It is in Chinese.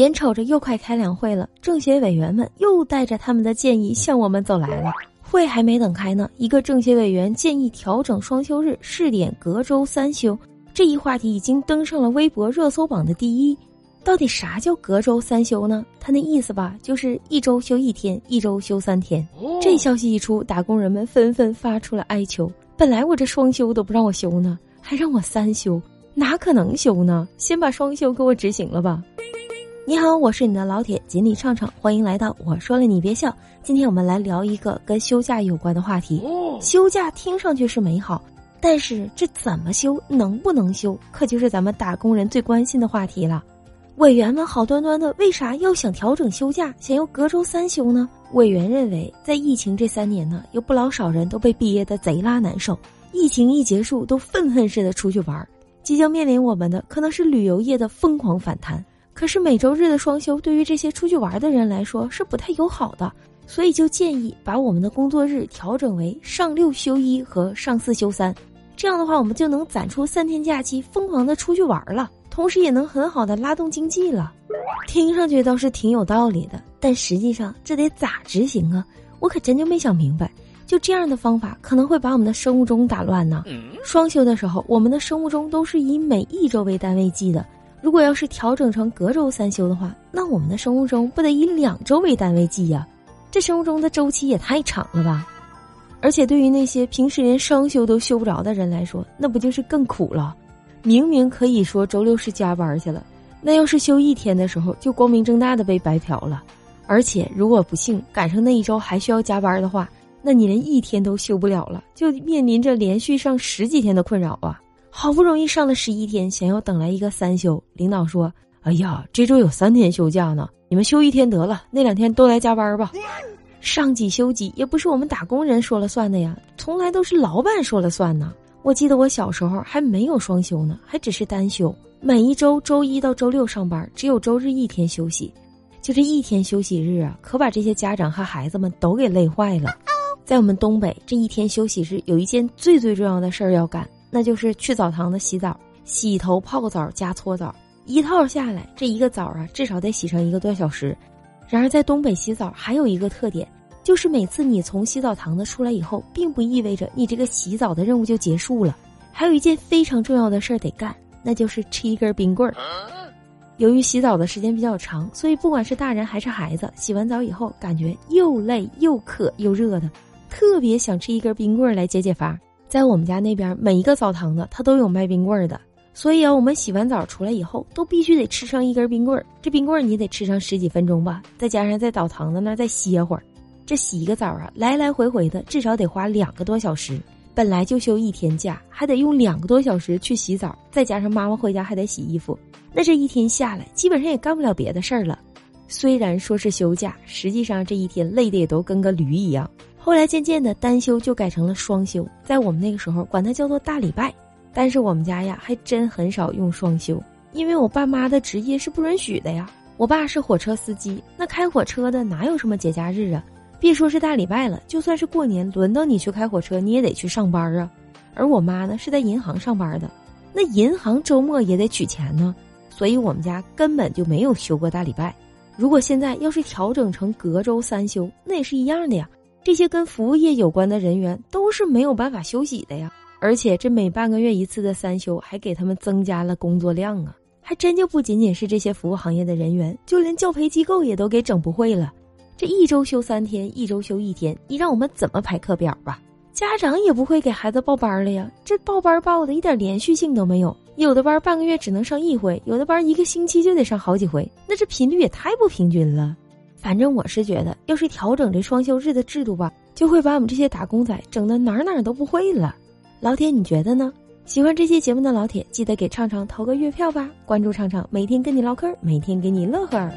眼瞅着又快开两会了，政协委员们又带着他们的建议向我们走来了。会还没等开呢，一个政协委员建议调整双休日，试点隔周三休。这一话题已经登上了微博热搜榜的第一。到底啥叫隔周三休呢？他那意思吧，就是一周休一天，一周休三天。这消息一出，打工人们纷纷发出了哀求。本来我这双休都不让我休呢，还让我三休，哪可能休呢？先把双休给我执行了吧。你好，我是你的老铁锦鲤畅畅，欢迎来到我说了你别笑。今天我们来聊一个跟休假有关的话题。休假听上去是美好，但是这怎么休，能不能休，可就是咱们打工人最关心的话题了。委员们好端端的，为啥要想调整休假，想要隔周三休呢？委员认为，在疫情这三年呢，有不老少人都被憋得贼拉难受。疫情一结束，都愤恨似的出去玩，即将面临我们的可能是旅游业的疯狂反弹。可是每周日的双休，对于这些出去玩的人来说是不太友好的，所以就建议把我们的工作日调整为上六休一和上四休三。这样的话，我们就能攒出三天假期，疯狂的出去玩了。同时也能很好的拉动经济了，听上去倒是挺有道理的，但实际上这得咋执行啊？我可真就没想明白。就这样的方法可能会把我们的生物钟打乱呢。双休的时候，我们的生物钟都是以每一周为单位记的，如果要是调整成隔周三休的话，那我们的生物钟不得以两周为单位计呀？这生物钟的周期也太长了吧？而且对于那些平时连双休都休不着的人来说，那不就是更苦了？明明可以说周六是加班去了，那要是休一天的时候，就光明正大的被白嫖了。而且如果不幸赶上那一周还需要加班的话，那你连一天都休不了了，就面临着连续上十几天的困扰啊！好不容易上了十一天，想要等来一个三休，领导说：“哎呀，这周有三天休假呢，你们休一天得了，那两天都来加班吧。”上几休几也不是我们打工人说了算的呀，从来都是老板说了算呢。我记得我小时候还没有双休呢，还只是单休。每一周周一到周六上班，只有周日一天休息。就这一天休息日啊，可把这些家长和孩子们都给累坏了。在我们东北，这一天休息日有一件最最重要的事儿要干，那就是去澡堂子洗澡、洗头、泡澡加搓澡，一套下来，这一个澡啊，至少得洗上一个多小时。然而在东北洗澡还有一个特点。就是每次你从洗澡堂子出来以后，并不意味着你这个洗澡的任务就结束了，还有一件非常重要的事儿得干，那就是吃一根冰棍儿。由于洗澡的时间比较长，所以不管是大人还是孩子，洗完澡以后感觉又累又渴又热的，特别想吃一根冰棍儿来解解乏。在我们家那边，每一个澡堂子它都有卖冰棍儿的，所以啊，我们洗完澡出来以后，都必须得吃上一根冰棍儿。这冰棍儿你得吃上十几分钟吧，再加上在澡堂子那儿再歇会儿。这洗一个澡啊，来来回回的至少得花两个多小时。本来就休一天假，还得用两个多小时去洗澡，再加上妈妈回家还得洗衣服，那这一天下来，基本上也干不了别的事儿了。虽然说是休假，实际上这一天累的也都跟个驴一样。后来渐渐的，单休就改成了双休，在我们那个时候管它叫做大礼拜。但是我们家呀，还真很少用双休，因为我爸妈的职业是不允许的呀。我爸是火车司机，那开火车的哪有什么节假日啊？别说是大礼拜了，就算是过年，轮到你去开火车，你也得去上班啊。而我妈呢，是在银行上班的，那银行周末也得取钱呢，所以我们家根本就没有休过大礼拜。如果现在要是调整成隔周三休，那也是一样的呀。这些跟服务业有关的人员都是没有办法休息的呀。而且这每半个月一次的三休，还给他们增加了工作量啊。还真就不仅仅是这些服务行业的人员，就连教培机构也都给整不会了。这一周休三天，一周休一天，你让我们怎么排课表吧？家长也不会给孩子报班了呀。这报班报的一点连续性都没有，有的班半个月只能上一回，有的班一个星期就得上好几回，那这频率也太不平均了。反正我是觉得，要是调整这双休日的制度吧，就会把我们这些打工仔整的哪儿哪儿都不会了。老铁，你觉得呢？喜欢这期节目的老铁，记得给畅畅投个月票吧！关注畅畅，每天跟你唠嗑，每天给你乐呵。